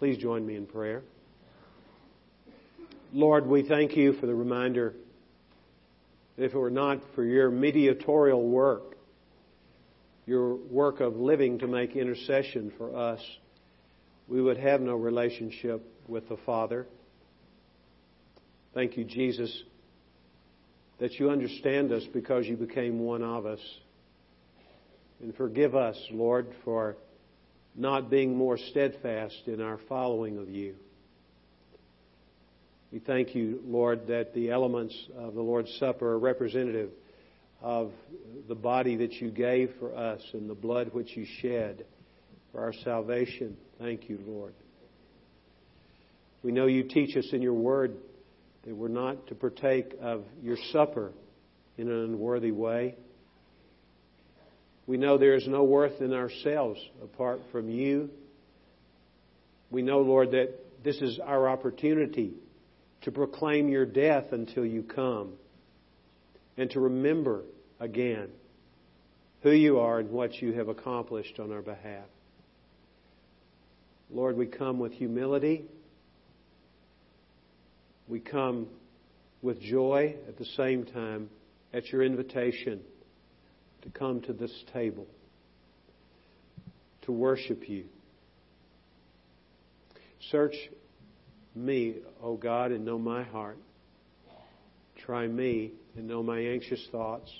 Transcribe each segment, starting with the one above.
Please join me in prayer. Lord, we thank you for the reminder if it were not for your mediatorial work, your work of living to make intercession for us, we would have no relationship with the Father. Thank you, Jesus, that you understand us because you became one of us. And forgive us, Lord, for not being more steadfast in our following of you. We thank you, Lord, that the elements of the Lord's Supper are representative of the body that you gave for us and the blood which you shed for our salvation. Thank you, Lord. We know you teach us in your word that we're not to partake of your supper in an unworthy way. We know there is no worth in ourselves apart from you. We know, Lord, that this is our opportunity to proclaim your death until you come and to remember again who you are and what you have accomplished on our behalf. Lord, we come with humility. We come with joy at the same time at your invitation to come to this table to worship you. Search me, O God, and know my heart. Try me and know my anxious thoughts.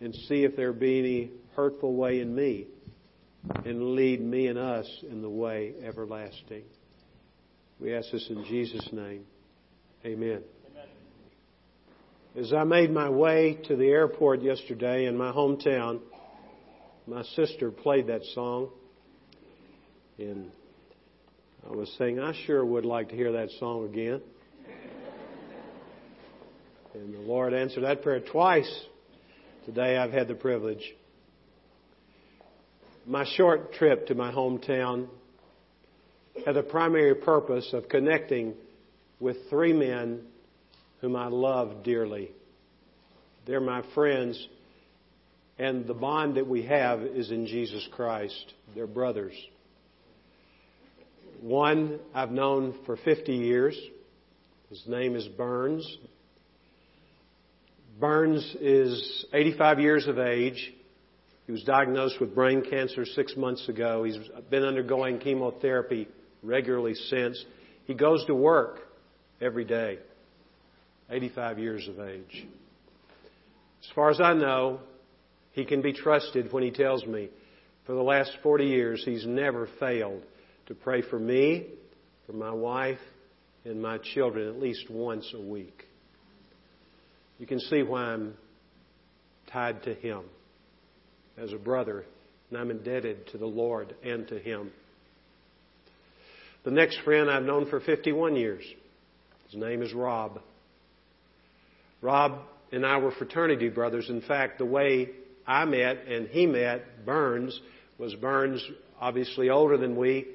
And see if there be any hurtful way in me. And lead me and us in the way everlasting. We ask this in Jesus' name. Amen. As I made my way to the airport yesterday in my hometown, my sister played that song. And I was saying, I sure would like to hear that song again. And the Lord answered that prayer twice. Today I've had the privilege. My short trip to my hometown had the primary purpose of connecting with three men whom I love dearly. They're my friends, and the bond that we have is in Jesus Christ. They're brothers. One I've known for 50 years. His name is Burns. Burns is 85 years of age. He was diagnosed with brain cancer six months ago. He's been undergoing chemotherapy regularly since. He goes to work every day. 85 years of age. As far as I know, he can be trusted when he tells me for the last 40 years he's never failed to pray for me, for my wife, and my children at least once a week. You can see why I'm tied to him as a brother, and I'm indebted to the Lord and to him. The next friend I've known for 51 years. His name is Rob. Rob and I were fraternity brothers. In fact, the way I met and he met Burns was Burns, obviously older than we,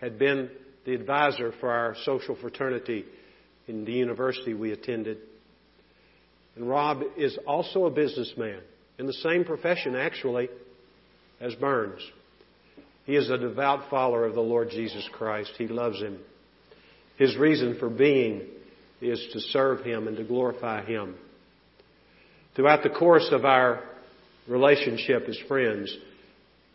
had been the advisor for our social fraternity in the university we attended. And Rob is also a businessman in the same profession, actually, as Burns. He is a devout follower of the Lord Jesus Christ. He loves Him. His reason for being is to serve Him and to glorify Him. Throughout the course of our relationship as friends,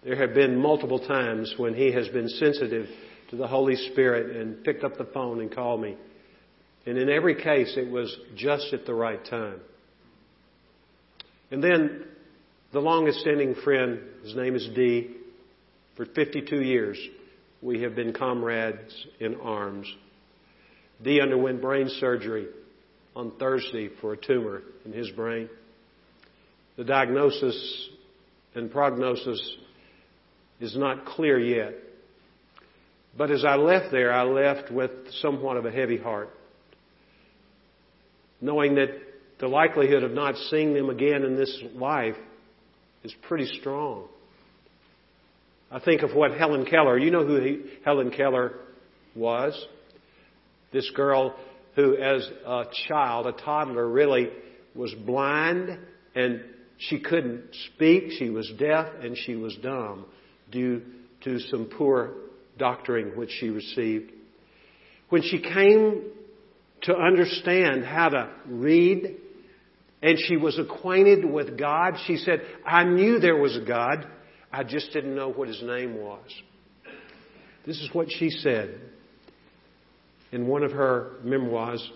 there have been multiple times when He has been sensitive to the Holy Spirit and picked up the phone and called me. And in every case, it was just at the right time. And then the longest standing friend, his name is Dee. For 52 years, we have been comrades in arms. Dee underwent brain surgery on Thursday for a tumor in his brain. The diagnosis and prognosis is not clear yet. But as I left there, I left with somewhat of a heavy heart, knowing that the likelihood of not seeing them again in this life is pretty strong. I think of what Helen Keller, you know who he, Helen Keller was? This girl who, as a child, a toddler, really was blind and she couldn't speak. She was deaf and she was dumb due to some poor doctoring which she received. When she came to understand how to read and she was acquainted with God, she said, I knew there was a God. I just didn't know what his name was. This is what she said in one of her memoirs.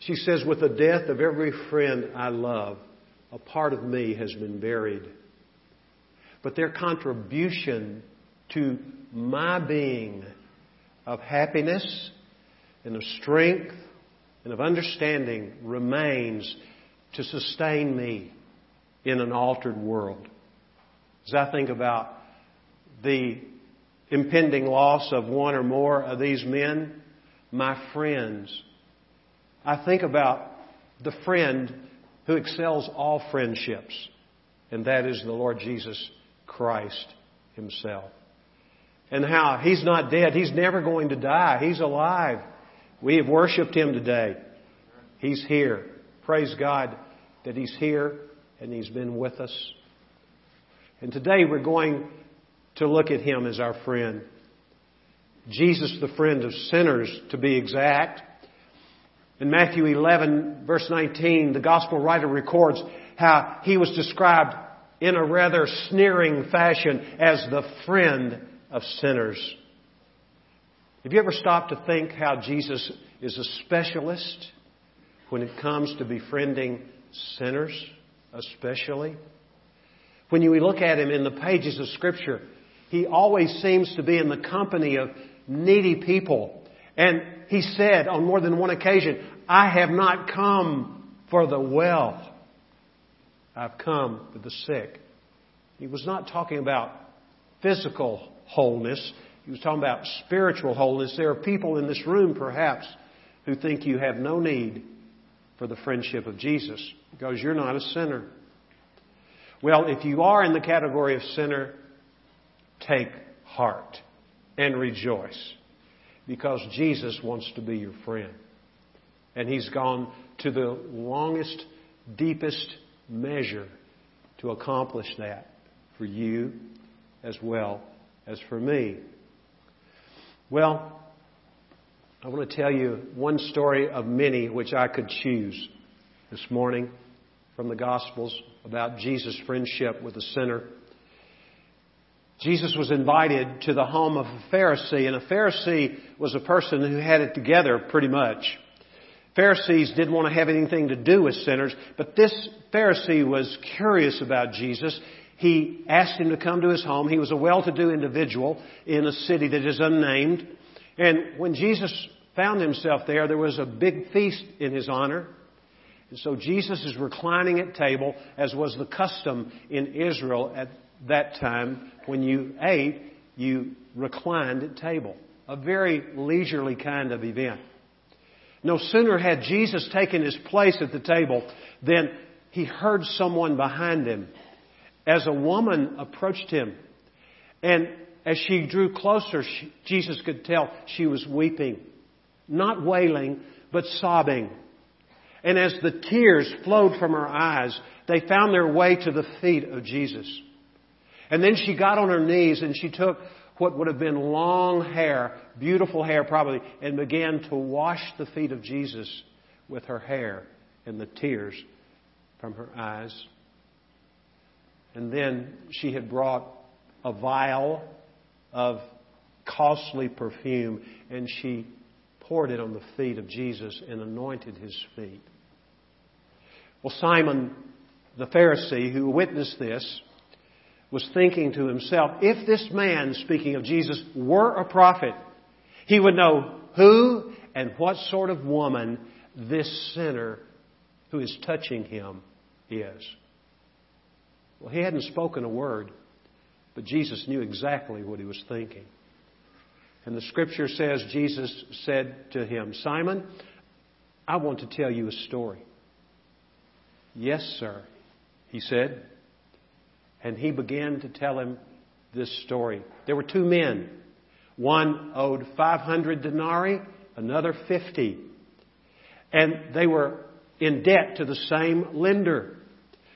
She says, With the death of every friend I love, a part of me has been buried. But their contribution to my being of happiness and of strength and of understanding remains to sustain me in an altered world. As I think about the impending loss of one or more of these men, my friends, I think about the friend who excels all friendships, and that is the Lord Jesus Christ Himself. And how He's not dead. He's never going to die. He's alive. We have worshiped Him today. He's here. Praise God that He's here and He's been with us. And today we're going to look at Him as our friend. Jesus, the friend of sinners, to be exact. In Matthew 11, verse 19, the Gospel writer records how He was described in a rather sneering fashion as the friend of sinners. Have you ever stopped to think how Jesus is a specialist when it comes to befriending sinners, especially? When you look at him in the pages of Scripture, he always seems to be in the company of needy people. And he said on more than one occasion, I have not come for the well. I've come for the sick. He was not talking about physical wholeness. He was talking about spiritual wholeness. There are people in this room, perhaps, who think you have no need for the friendship of Jesus because you're not a sinner. Well, if you are in the category of sinner, take heart and rejoice because Jesus wants to be your friend. And He's gone to the longest, deepest measure to accomplish that for you as well as for me. Well, I want to tell you one story of many which I could choose this morning from the Gospels about Jesus' friendship with a sinner. Jesus was invited to the home of a Pharisee, and a Pharisee was a person who had it together pretty much. Pharisees didn't want to have anything to do with sinners, but this Pharisee was curious about Jesus. He asked him to come to his home. He was a well-to-do individual in a city that is unnamed. And when Jesus found himself there, there was a big feast in his honor. And so Jesus is reclining at table, as was the custom in Israel at that time. When you ate, you reclined at table. A very leisurely kind of event. No sooner had Jesus taken his place at the table than he heard someone behind him as a woman approached him. And as she drew closer, she, Jesus could tell she was weeping. Not wailing, but sobbing. And as the tears flowed from her eyes, they found their way to the feet of Jesus. And then she got on her knees and she took what would have been long hair, beautiful hair probably, and began to wash the feet of Jesus with her hair and the tears from her eyes. And then she had brought a vial of costly perfume and she poured it on the feet of Jesus and anointed his feet. Well, Simon the Pharisee who witnessed this was thinking to himself, if this man, speaking of Jesus, were a prophet, he would know who and what sort of woman this sinner who is touching him is. Well, he hadn't spoken a word, but Jesus knew exactly what he was thinking. And the scripture says Jesus said to him, Simon, I want to tell you a story. Yes, sir, he said. And he began to tell him this story. There were two men. One owed 500 denarii, another 50. And they were in debt to the same lender.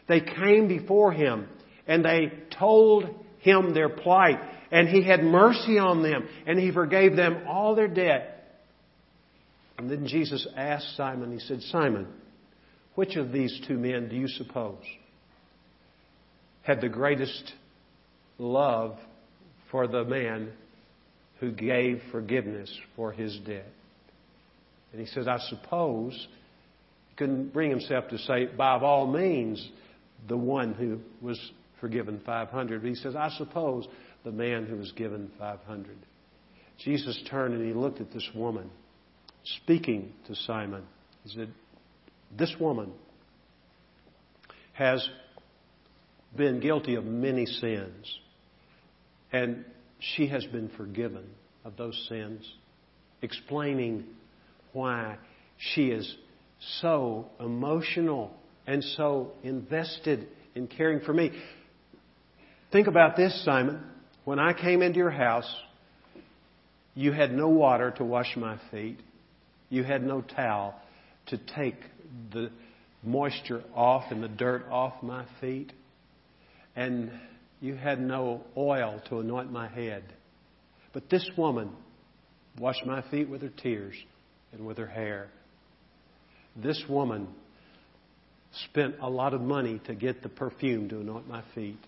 They came before him and they told him their plight. And he had mercy on them. And he forgave them all their debt. And then Jesus asked Simon, he said, Simon, which of these two men do you suppose had the greatest love for the man who gave forgiveness for his debt? And he says, I suppose, he couldn't bring himself to say, by all means, the one who was forgiven 500. But he says, I suppose the man who was given 500. Jesus turned and he looked at this woman speaking to Simon. He said, This woman has been guilty of many sins, and she has been forgiven of those sins, explaining why she is so emotional and so invested in caring for me. Think about this, Simon. When I came into your house, you had no water to wash my feet. You had no towel to take the moisture off and the dirt off my feet. And you had no oil to anoint my head. But this woman washed my feet with her tears and with her hair. This woman spent a lot of money to get the perfume to anoint my feet.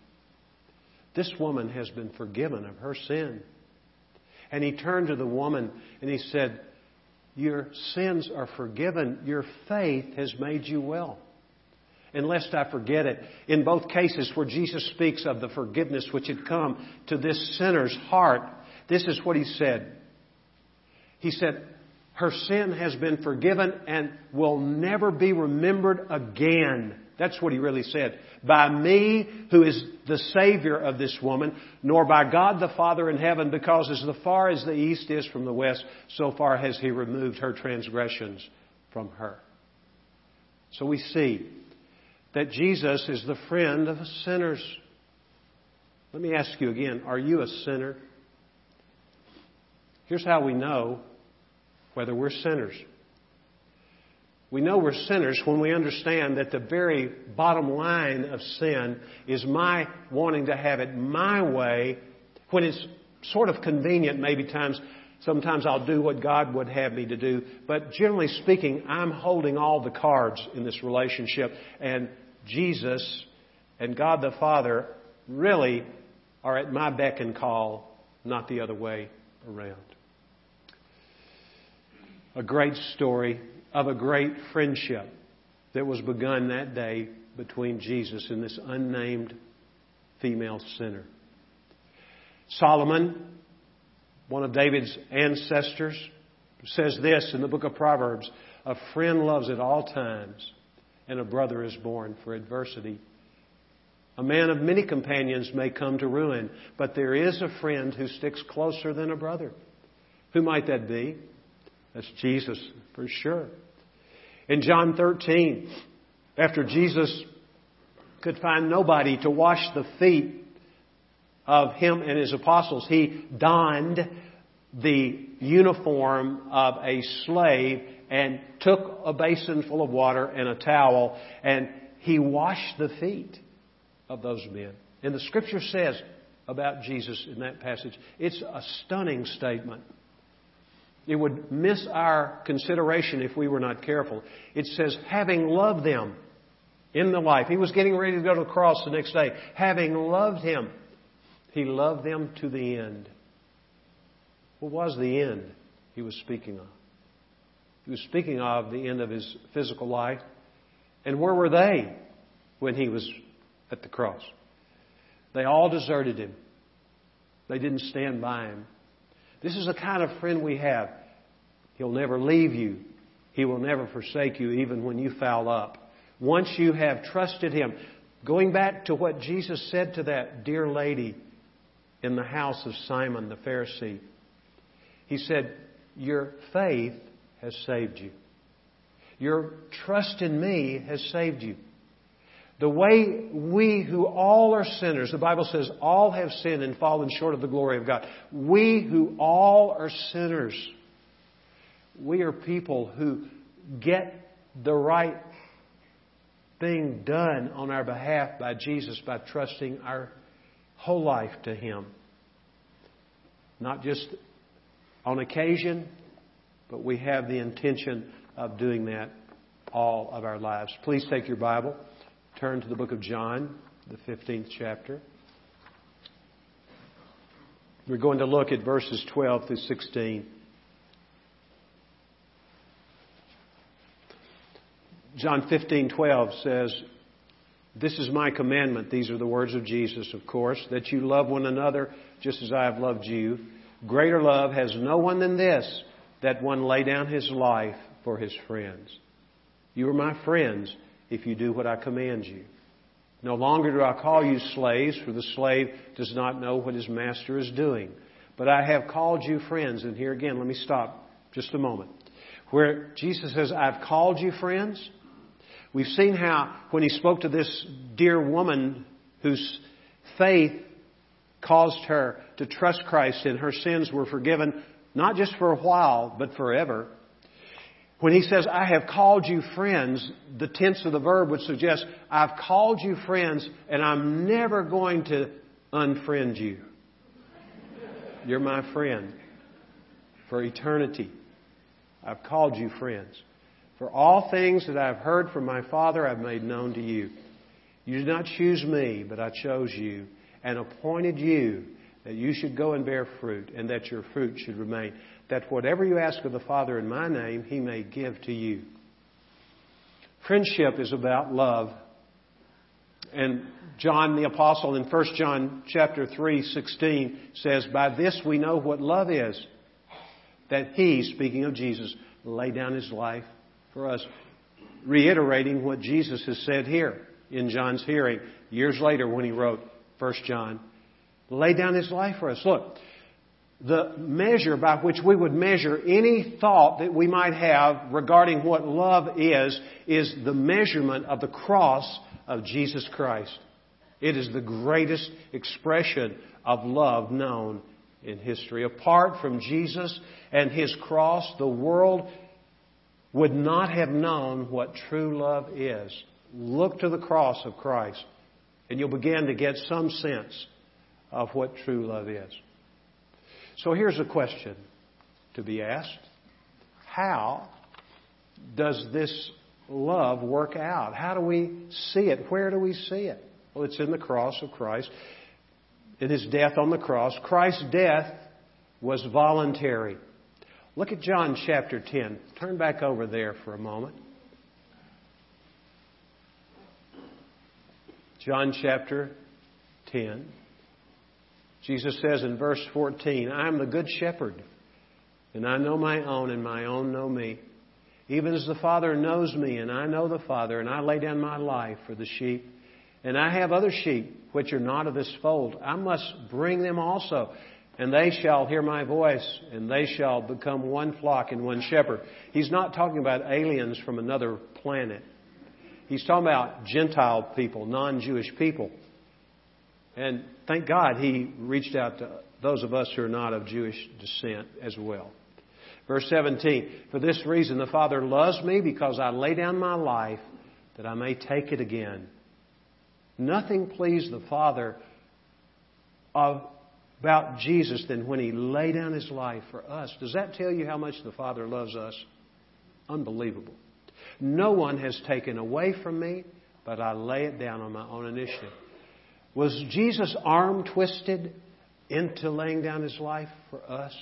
This woman has been forgiven of her sin. And he turned to the woman and he said, your sins are forgiven. Your faith has made you well. And lest I forget it, in both cases where Jesus speaks of the forgiveness which had come to this sinner's heart, this is what he said. He said, Her sin has been forgiven and will never be remembered again. That's what he really said. By me, who is the Savior of this woman, nor by God the Father in heaven, because as far as the east is from the west, so far has he removed her transgressions from her. So we see that Jesus is the friend of sinners. Let me ask you again are you a sinner? Here's how we know whether we're sinners. We know we're sinners when we understand that the very bottom line of sin is my wanting to have it my way when it's sort of convenient, maybe times. Sometimes I'll do what God would have me to do. But generally speaking, I'm holding all the cards in this relationship. And Jesus and God the Father really are at my beck and call, not the other way around. A great story of a great friendship that was begun that day between Jesus and this unnamed female sinner. Solomon, one of David's ancestors, says this in the book of Proverbs A friend loves at all times, and a brother is born for adversity. A man of many companions may come to ruin, but there is a friend who sticks closer than a brother. Who might that be? That's Jesus, for sure. In John 13, after Jesus could find nobody to wash the feet of him and his apostles, he donned the uniform of a slave and took a basin full of water and a towel and he washed the feet of those men. And the scripture says about Jesus in that passage, it's a stunning statement. It would miss our consideration if we were not careful. It says, having loved them in the life. He was getting ready to go to the cross the next day. Having loved him, he loved them to the end. What was the end he was speaking of? He was speaking of the end of his physical life. And where were they when he was at the cross? They all deserted him. They didn't stand by him. This is the kind of friend we have. He'll never leave you. He will never forsake you even when you foul up. Once you have trusted Him, going back to what Jesus said to that dear lady in the house of Simon the Pharisee, He said, Your faith has saved you. Your trust in me has saved you. The way we who all are sinners, the Bible says all have sinned and fallen short of the glory of God. We who all are sinners, we are people who get the right thing done on our behalf by Jesus by trusting our whole life to Him. not just on occasion, but we have the intention of doing that all of our lives. Please take your Bible, turn to the book of John, the 15th chapter. We're going to look at verses 12 through 16. John 15:12 says, "This is my commandment. These are the words of Jesus, of course, that you love one another just as I have loved you. Greater love has no one than this, that one lay down his life for his friends. You are my friends if you do what I command you. No longer do I call you slaves, for the slave does not know what his master is doing. But I have called you friends." And here again, let me stop just a moment. Where Jesus says, "I've called you friends," We've seen how when he spoke to this dear woman whose faith caused her to trust Christ and her sins were forgiven, not just for a while, but forever. When he says, I have called you friends, the tense of the verb would suggest, I've called you friends and I'm never going to unfriend you. You're my friend for eternity. I've called you friends. For all things that I've heard from my Father I've made known to you. You did not choose me, but I chose you and appointed you that you should go and bear fruit and that your fruit should remain. That whatever you ask of the Father in my name, he may give to you. Friendship is about love. And John the apostle in 1 John chapter 3:16 says, "By this we know what love is, that he, speaking of Jesus, laid down his life for us, reiterating what Jesus has said here in John's hearing years later when he wrote 1 John. Lay down his life for us. Look, the measure by which we would measure any thought that we might have regarding what love is, is the measurement of the cross of Jesus Christ. It is the greatest expression of love known in history. Apart from Jesus and His cross, the world would not have known what true love is. Look to the cross of Christ, and you'll begin to get some sense of what true love is. So here's a question to be asked How does this love work out? How do we see it? Where do we see it? Well, it's in the cross of Christ, in his death on the cross. Christ's death was voluntary. Look at John chapter 10. Turn back over there for a moment. John chapter 10. Jesus says in verse 14, I am the good shepherd, and I know my own, and my own know me. Even as the Father knows me, and I know the Father, and I lay down my life for the sheep. And I have other sheep which are not of this fold. I must bring them also, and they shall hear my voice, and they shall become one flock and one shepherd. He's not talking about aliens from another planet. He's talking about Gentile people, non Jewish people. And thank God he reached out to those of us who are not of Jewish descent as well. Verse 17 For this reason the Father loves me because I lay down my life that I may take it again. Nothing pleased the Father of about Jesus than when he laid down his life for us. Does that tell you how much the Father loves us? Unbelievable. No one has taken away from me, but I lay it down on my own initiative. Was Jesus' arm twisted into laying down his life for us?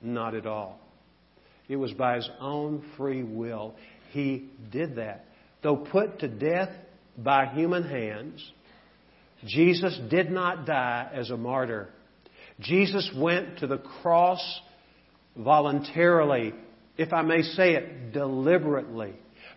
Not at all. It was by his own free will he did that. Though put to death by human hands, Jesus did not die as a martyr. Jesus went to the cross voluntarily, if I may say it, deliberately.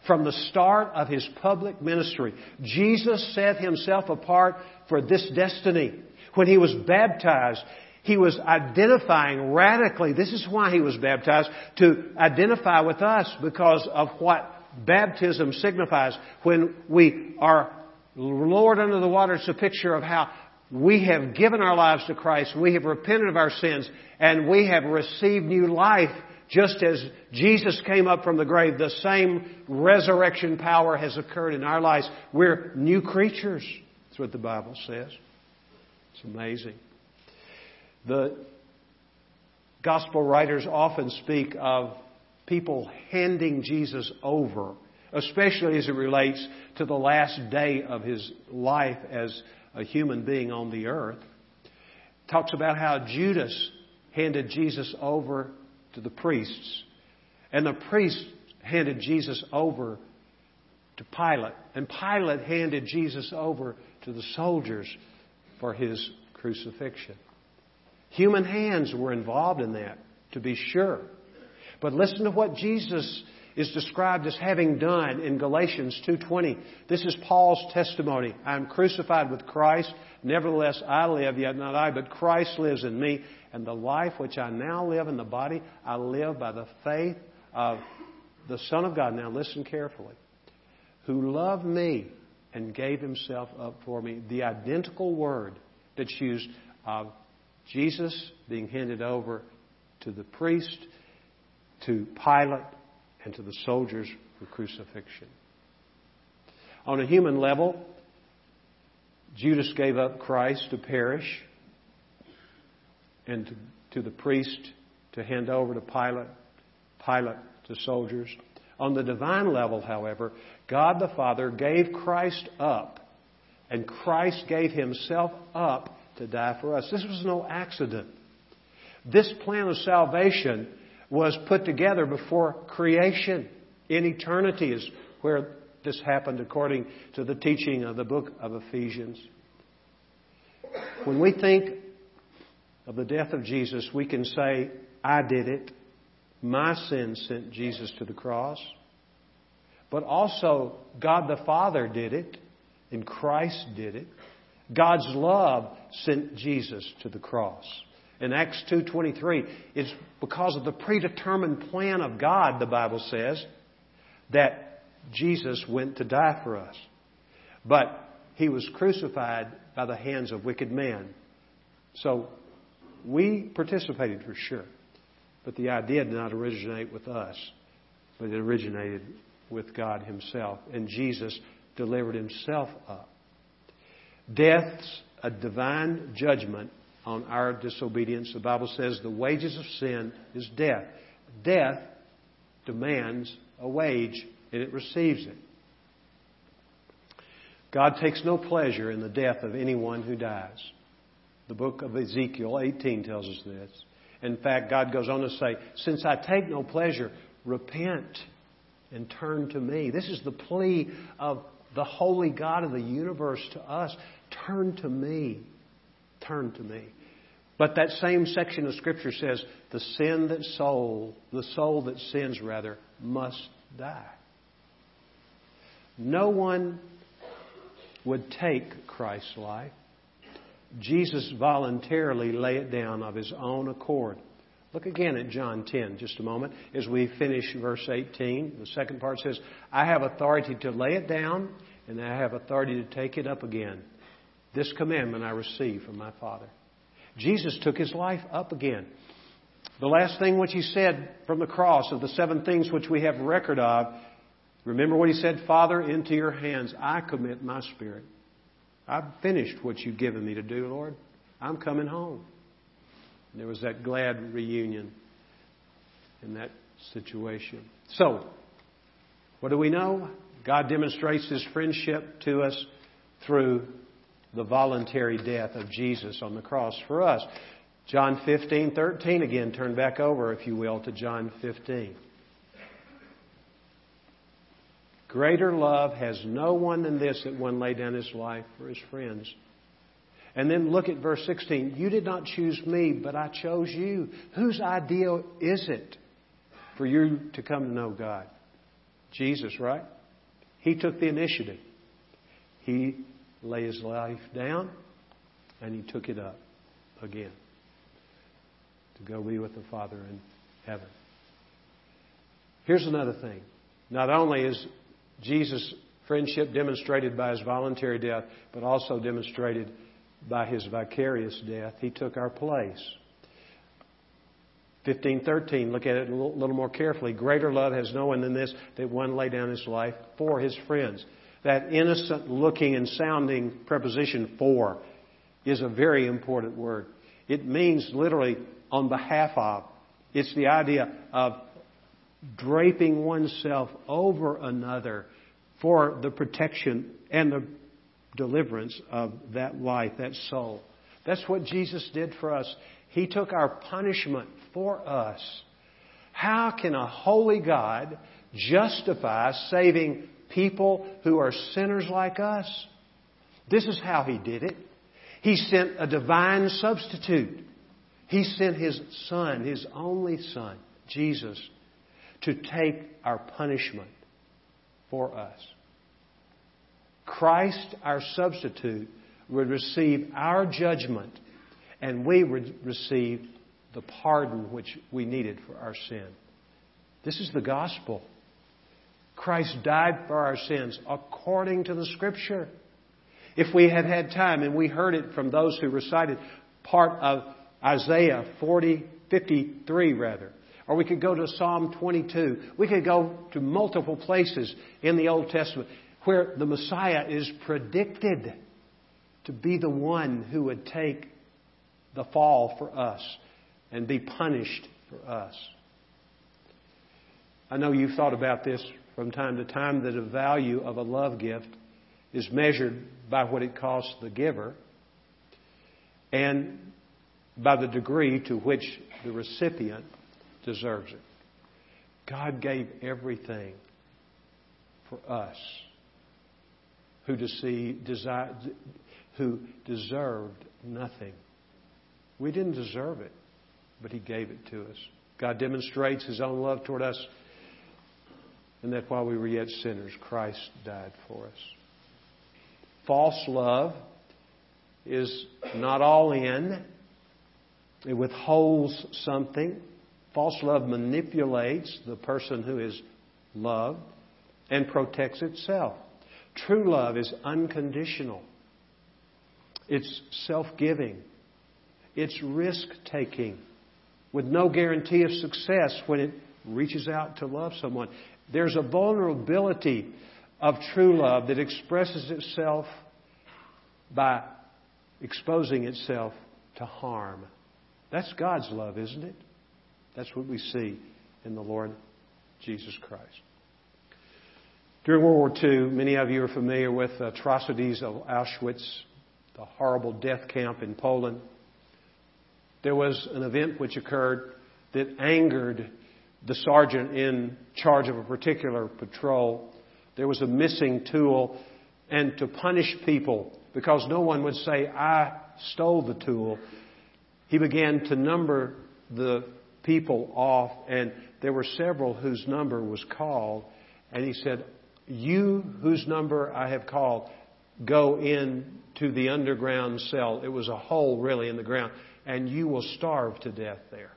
From the start of his public ministry, Jesus set himself apart for this destiny. When he was baptized, he was identifying radically, this is why he was baptized, to identify with us because of what baptism signifies. When we are Lord under the water is a picture of how we have given our lives to Christ, we have repented of our sins, and we have received new life just as Jesus came up from the grave. The same resurrection power has occurred in our lives. We're new creatures. That's what the Bible says. It's amazing. The Gospel writers often speak of people handing Jesus over, especially as it relates to the last day of his life as a human being on the earth. Talks about how Judas handed Jesus over to the priests, and the priests handed Jesus over to Pilate, and Pilate handed Jesus over to the soldiers for his crucifixion. Human hands were involved in that, to be sure. But listen to what Jesus is described as having done in Galatians 2:20. This is Paul's testimony. I am crucified with Christ, nevertheless I live, yet not I, but Christ lives in me, and the life which I now live in the body, I live by the faith of the Son of God. Now listen carefully. Who loved me and gave himself up for me. The identical word that's used of Jesus being handed over to the priest, to Pilate, and to the soldiers for crucifixion. On a human level, Judas gave up Christ to perish and to, to the priest to hand over to Pilate, Pilate to soldiers. On the divine level, however, God the Father gave Christ up, and Christ gave himself up to die for us. This was no accident. This plan of salvation was put together before creation. In eternity is where this happened according to the teaching of the book of Ephesians. When we think of the death of Jesus, we can say, I did it. My sin sent Jesus to the cross. But also, God the Father did it, and Christ did it. God's love sent Jesus to the cross. In Acts 2:23, it's because of the predetermined plan of God, the Bible says, that Jesus went to die for us. But he was crucified by the hands of wicked men. So we participated for sure. But the idea did not originate with us, but it originated with God Himself. And Jesus delivered Himself up. Death's a divine judgment on our disobedience. The Bible says the wages of sin is death. Death demands a wage, and it receives it. God takes no pleasure in the death of anyone who dies. The book of Ezekiel 18 tells us this. In fact, God goes on to say, Since I take no pleasure, repent and turn to me. This is the plea of the holy God of the universe to us. Turn to me. Turn to me. But that same section of Scripture says, the sin that soul, the soul that sins rather, must die. No one would take Christ's life. Jesus voluntarily lay it down of his own accord. Look again at John 10, just a moment, as we finish verse 18. The second part says, I have authority to lay it down, and I have authority to take it up again. This commandment I received from my Father. Jesus took his life up again. The last thing which he said from the cross of the seven things which we have record of, remember what he said, Father, into your hands I commit my spirit. I've finished what you've given me to do, Lord. I'm coming home. And there was that glad reunion in that situation. So, what do we know? God demonstrates his friendship to us through the voluntary death of Jesus on the cross for us. John 15, 13 again, turn back over, if you will, to John 15. Greater love has no one than this that one lay down his life for his friends. And then look at verse 16. You did not choose me, but I chose you. Whose idea is it for you to come to know God? Jesus, right? He took the initiative. He lay his life down and he took it up again to go be with the Father in heaven. Here's another thing. Not only is Jesus' friendship demonstrated by his voluntary death, but also demonstrated by his vicarious death. He took our place. 1513, look at it a little more carefully. Greater love has no one than this, that one lay down his life for his friends. That innocent looking and sounding preposition for is a very important word. It means literally on behalf of, It's the idea of draping oneself over another for the protection and the deliverance of that life, that soul. That's what Jesus did for us. He took our punishment for us. How can a holy God justify saving people who are sinners like us? This is how He did it. He sent a divine substitute. He sent His Son, His only Son, Jesus, to take our punishment for us. Christ, our substitute, would receive our judgment, and we would receive the pardon which we needed for our sin. This is the gospel. Christ died for our sins according to the Scripture. If we had had time, and we heard it from those who recited part of Isaiah 40, 53 rather, or we could go to Psalm 22. We could go to multiple places in the Old Testament where the Messiah is predicted to be the one who would take the fall for us and be punished for us. I know you've thought about this from time to time that the value of a love gift is measured by what it costs the giver and by the degree to which the recipient deserves it. God gave everything for us who, desired, who deserved nothing. We didn't deserve it, but He gave it to us. God demonstrates His own love toward us, and that while we were yet sinners, Christ died for us. False love is not all in, it withholds something. False love manipulates the person who is loved and protects itself. True love is unconditional. It's self giving. It's risk taking with no guarantee of success when it reaches out to love someone. There's a vulnerability of true love that expresses itself by exposing itself to harm. That's God's love, isn't it? That's what we see in the Lord Jesus Christ. During World War II, many of you are familiar with the atrocities of Auschwitz, the horrible death camp in Poland. There was an event which occurred that angered the sergeant in charge of a particular patrol. There was a missing tool, and to punish people because no one would say, I stole the tool, he began to number the people off, and there were several whose number was called. And he said, You whose number I have called, go in to the underground cell. It was a hole really in the ground, and you will starve to death there.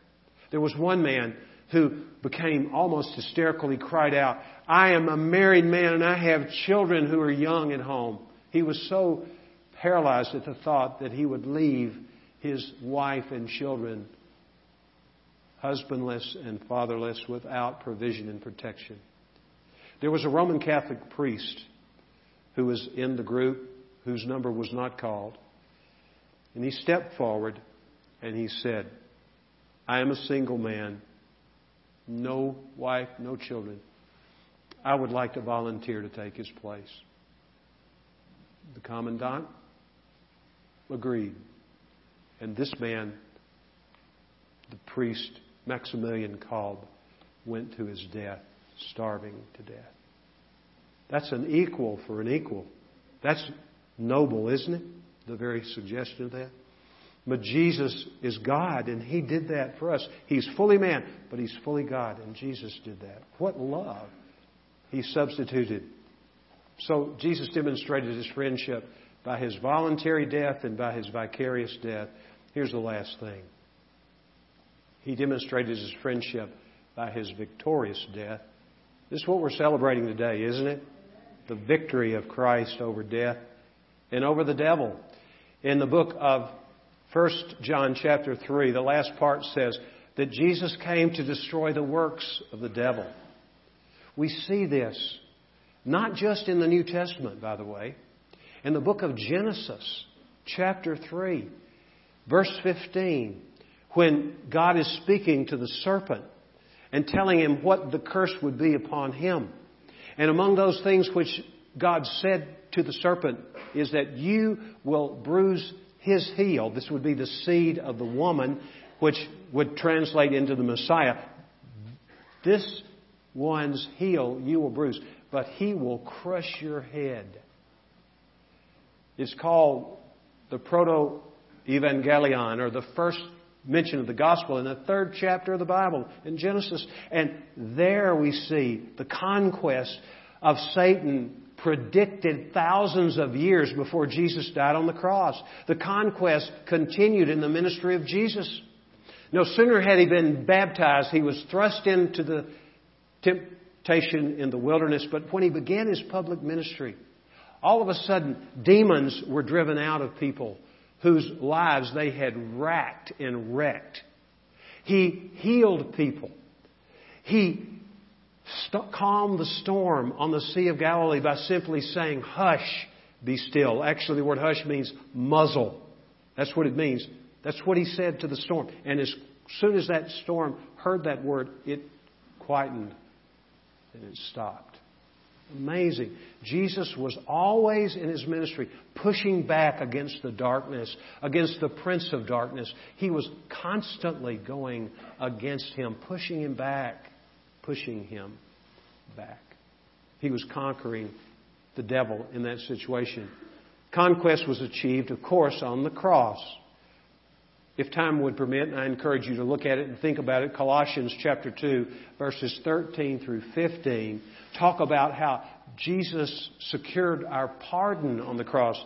There was one man who became almost hysterical. He cried out, I am a married man and I have children who are young at home. He was so paralyzed at the thought that he would leave his wife and children husbandless and fatherless without provision and protection. There was a Roman Catholic priest who was in the group whose number was not called. And he stepped forward and he said, I am a single man, no wife, no children. I would like to volunteer to take his place. The commandant agreed. And this man, the priest Maximilian Kolbe, went to his death, starving to death. That's an equal for an equal. That's noble, isn't it? The very suggestion of that. But Jesus is God, and He did that for us. He's fully man, but He's fully God, and Jesus did that. What love! He substituted. So Jesus demonstrated His friendship by His voluntary death and by His vicarious death. Here's the last thing He demonstrated His friendship by His victorious death. This is what we're celebrating today, isn't it? The victory of Christ over death and over the devil. In the book of 1 John chapter 3, the last part says that Jesus came to destroy the works of the devil. We see this not just in the New Testament, by the way. In the book of Genesis, chapter 3, verse 15, when God is speaking to the serpent and telling him what the curse would be upon him. And among those things which God said to the serpent is that you will bruise his heel. This would be the seed of the woman, which would translate into the Messiah. This one's heel you will bruise, but he will crush your head. It's called the Proto Evangelion, or the first mention of the gospel in the third chapter of the Bible in Genesis. And there we see the conquest of Satan predicted thousands of years before Jesus died on the cross. The conquest continued in the ministry of Jesus. No sooner had he been baptized, he was thrust into the temptation in the wilderness, but when he began his public ministry, all of a sudden demons were driven out of people whose lives they had racked and wrecked. He healed people. He st- calmed the storm on the Sea of Galilee by simply saying, Hush, be still. Actually, the word hush means muzzle. That's what it means. That's what he said to the storm. And as soon as that storm heard that word, it quietened and it stopped. Amazing. Jesus was always in his ministry pushing back against the darkness, against the prince of darkness. He was constantly going against him, pushing him back, pushing him back. He was conquering the devil in that situation. Conquest was achieved, of course, on the cross. If time would permit, and I encourage you to look at it and think about it. Colossians chapter 2, verses 13 through 15 talk about how Jesus secured our pardon on the cross.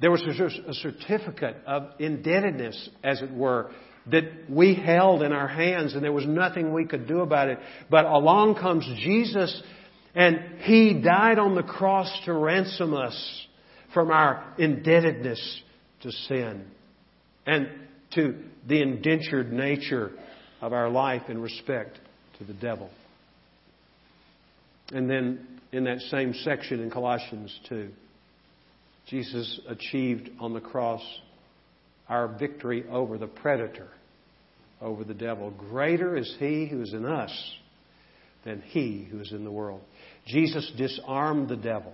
There was a certificate of indebtedness, as it were, that we held in our hands, and there was nothing we could do about it. But along comes Jesus, and He died on the cross to ransom us from our indebtedness to sin and to the indentured nature of our life in respect to the devil. And then in that same section in Colossians 2, Jesus achieved on the cross our victory over the predator, over the devil. Greater is he who is in us than he who is in the world. Jesus disarmed the devil.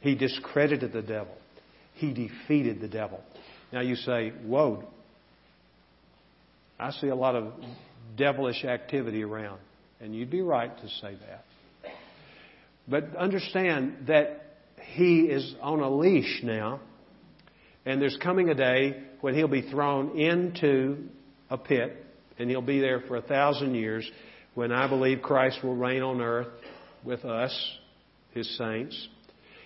He discredited the devil. He defeated the devil. Now you say, whoa, I see a lot of devilish activity around. And you'd be right to say that. But understand that he is on a leash now, and there's coming a day when he'll be thrown into a pit, and he'll be there for a thousand years when I believe Christ will reign on earth with us, his saints.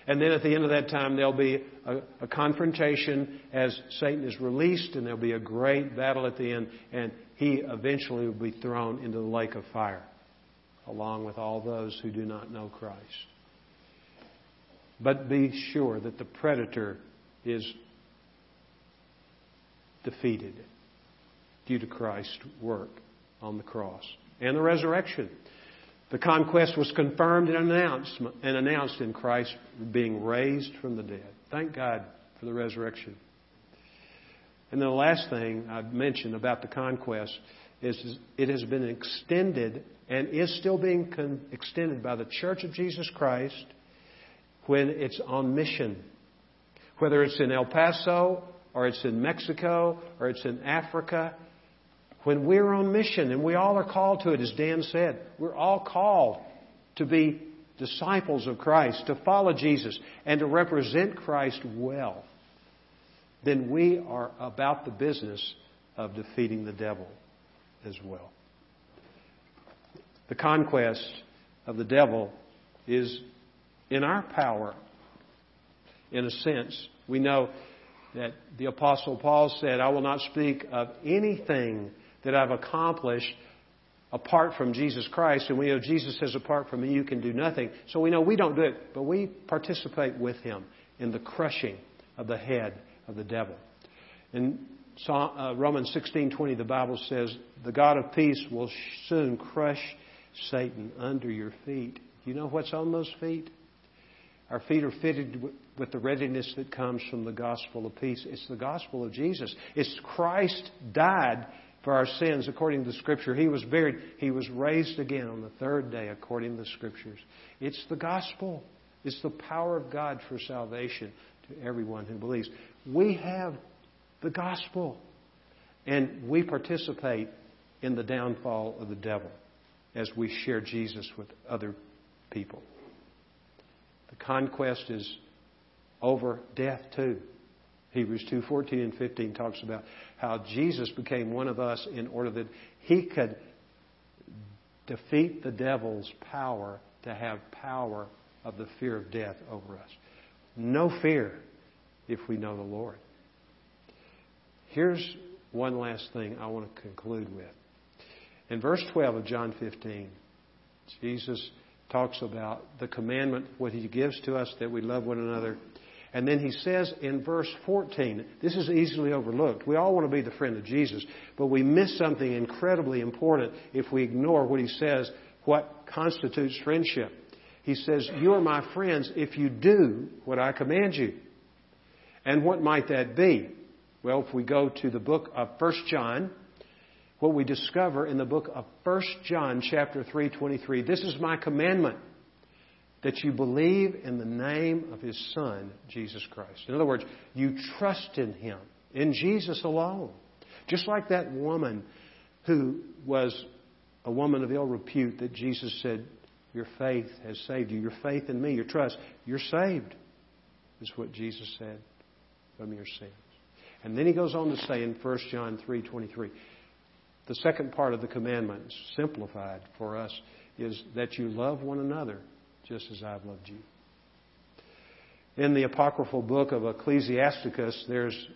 And then at the end of that time, there'll be a, a, confrontation as Satan is released, and there'll be a great battle at the end, and he eventually will be thrown into the lake of fire along with all those who do not know Christ. But be sure that the predator is defeated due to Christ's work on the cross and the resurrection. The conquest was confirmed and announced, and announced in Christ being raised from the dead. Thank God for the resurrection. And then the last thing I've mentioned about the conquest is it has been extended and is still being con- extended by the Church of Jesus Christ when it's on mission. Whether it's in El Paso or it's in Mexico or it's in Africa, when we're on mission, and we all are called to it, as Dan said, we're all called to be disciples of Christ, to follow Jesus, and to represent Christ well, then we are about the business of defeating the devil as well. The conquest of the devil is in our power, in a sense. We know that the Apostle Paul said, I will not speak of anything that I've accomplished apart from Jesus Christ. And we know Jesus says, apart from me, you can do nothing. So we know we don't do it, but we participate with him in the crushing of the head of the devil. In uh, Romans 16:20, the Bible says, "The God of peace will soon crush Satan under your feet." You know what's on those feet? Our feet are fitted with the readiness that comes from the gospel of peace. It's the gospel of Jesus. It's Christ died for our sins according to the Scripture. He was buried. He was raised again on the third day according to the Scriptures. It's the gospel. It's the power of God for salvation to everyone who believes. We have the gospel. And we participate in the downfall of the devil as we share Jesus with other people. The conquest is over death too. Hebrews 2:14 and 15 talks about how Jesus became one of us in order that he could defeat the devil's power to have power of the fear of death over us. No fear if we know the Lord. Here's one last thing I want to conclude with. In verse 12 of John 15, Jesus talks about the commandment, what he gives to us, that we love one another. And then he says in verse 14, this is easily overlooked. We all want to be the friend of Jesus, but we miss something incredibly important if we ignore what he says, what constitutes friendship. He says, You are my friends if you do what I command you. And what might that be? Well, if we go to the book of 1 John, what we discover in the book of 1 John chapter 3:23, this is my commandment that you believe in the name of his son Jesus Christ. In other words, you trust in him, in Jesus alone. Just like that woman who was a woman of ill repute that Jesus said, Your faith has saved you. Your faith in me, your trust, you're saved, is what Jesus said from your sins. And then he goes on to say in 1 John 3:23, the second part of the commandment, simplified for us, is that you love one another just as I've loved you. In the apocryphal book of Ecclesiasticus, there's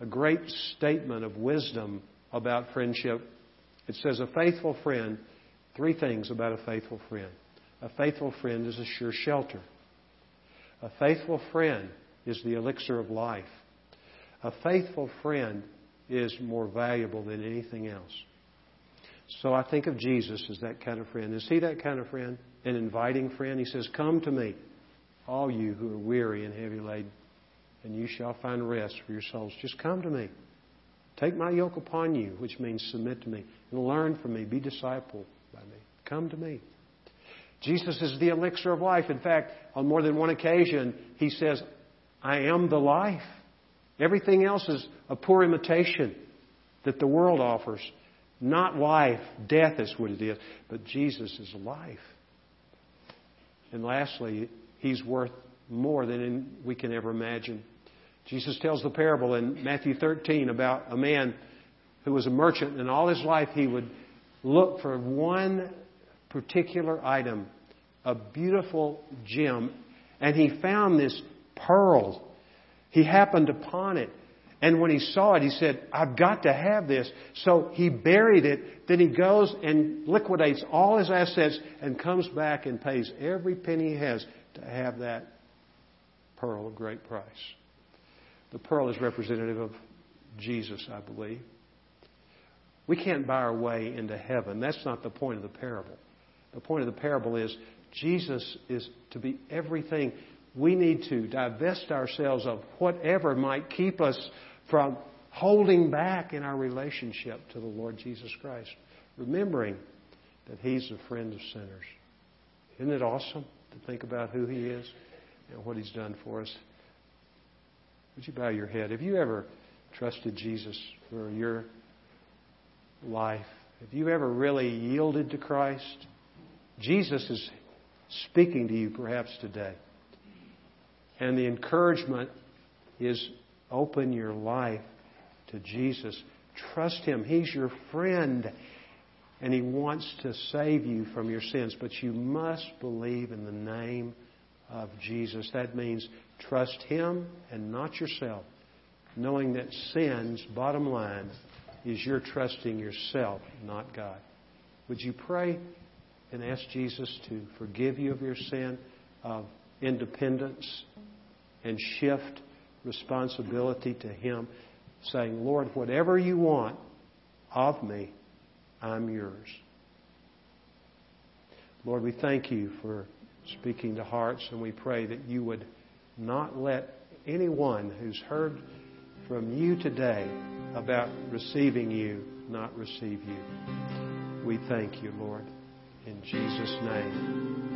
a great statement of wisdom about friendship. It says, A faithful friend, three things about a faithful friend. A faithful friend is a sure shelter. A faithful friend is the elixir of life. A faithful friend is more valuable than anything else. So I think of Jesus as that kind of friend. Is he that kind of friend? An inviting friend? He says, Come to me, all you who are weary and heavy laden, and you shall find rest for your souls. Just come to me. Take my yoke upon you, which means submit to me, and learn from me. Be discipled by me. Come to me. Jesus is the elixir of life. In fact, on more than one occasion, he says, I am the life. Everything else is a poor imitation that the world offers. Not life. Death is what it is. But Jesus is life. And lastly, He's worth more than we can ever imagine. Jesus tells the parable in Matthew 13 about a man who was a merchant, and all his life he would look for one particular item, a beautiful gem, and he found this pearl he happened upon it. And when he saw it, he said, I've got to have this. So he buried it. Then he goes and liquidates all his assets and comes back and pays every penny he has to have that pearl of great price. The pearl is representative of Jesus, I believe. We can't buy our way into heaven. That's not the point of the parable. The point of the parable is Jesus is to be everything we need to divest ourselves of whatever might keep us from holding back in our relationship to the Lord Jesus Christ, remembering that He's a friend of sinners. Isn't it awesome to think about who He is and what He's done for us? Would you bow your head? Have you ever trusted Jesus for your life? Have you ever really yielded to Christ? Jesus is speaking to you perhaps today. And the encouragement is open your life to Jesus. Trust Him. He's your friend. And He wants to save you from your sins. But you must believe in the name of Jesus. That means trust Him and not yourself. Knowing that sin's bottom line is you're trusting yourself, not God. Would you pray and ask Jesus to forgive you of your sin of independence and shift responsibility to Him, saying, Lord, whatever you want of me, I'm yours. Lord, we thank you for speaking to hearts, and we pray that you would not let anyone who's heard from you today about receiving you not receive you. We thank you, Lord. In Jesus' name.